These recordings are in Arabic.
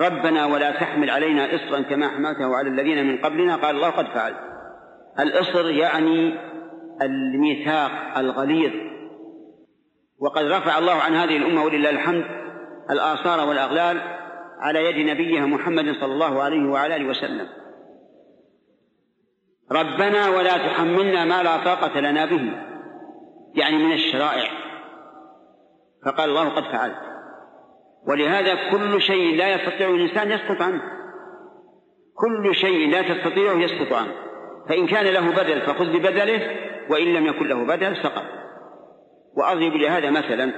ربنا ولا تحمل علينا إصرا كما حملته على الذين من قبلنا. قال الله قد فعلت الإصر يعني الميثاق الغليظ. وقد رفع الله عن هذه الأمة ولله الحمد الآثار والأغلال على يد نبيها محمد صلى الله عليه وعلى آله وسلم. ربنا ولا تحملنا ما لا طاقة لنا به. يعني من الشرائع. فقال الله قد فعلت ولهذا كل شيء لا يستطيع الإنسان يسقط عنه. كل شيء لا تستطيعه يسقط عنه. فإن كان له بدل فخذ ببدله وإن لم يكن له بدل سقط. وأضرب لهذا مثلا.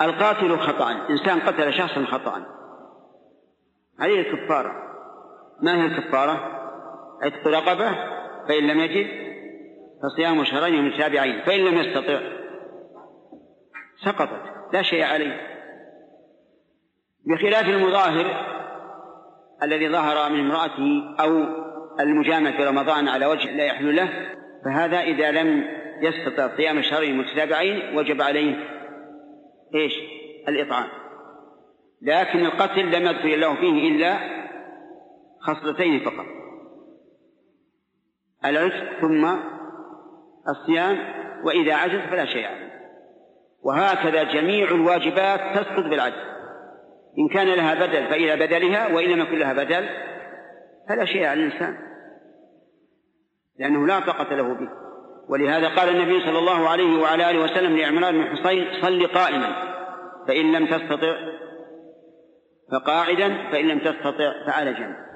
القاتل خطأ إنسان قتل شخصا خطأ عليه الكفارة. ما هي الكفارة؟ عتق رقبة فإن لم يجد فصيام شهرين متتابعين فإن لم يستطع سقطت. لا شيء عليه. بخلاف المظاهر الذي ظهر من امرأته أو المجامع في رمضان على وجه لا يحل له فهذا إذا لم يستطع صيام شهرين متتابعين وجب عليه إيش؟ الإطعام. لكن القتل لم يدخل الله فيه إلا خصلتين فقط. العتق ثم الصيام وإذا عجز فلا شيء عليه. وهكذا جميع الواجبات تسقط بالعجز. إن كان لها بدل فإلى بدلها وإن لم يكن لها بدل فلا شيء على الإنسان لأنه لا طاقة له به. ولهذا قال النبي صلى الله عليه وعلى آله وسلم لعمران بن حصين صل قائما فإن لم تستطع فقاعدا فإن لم تستطع فعلى جنب.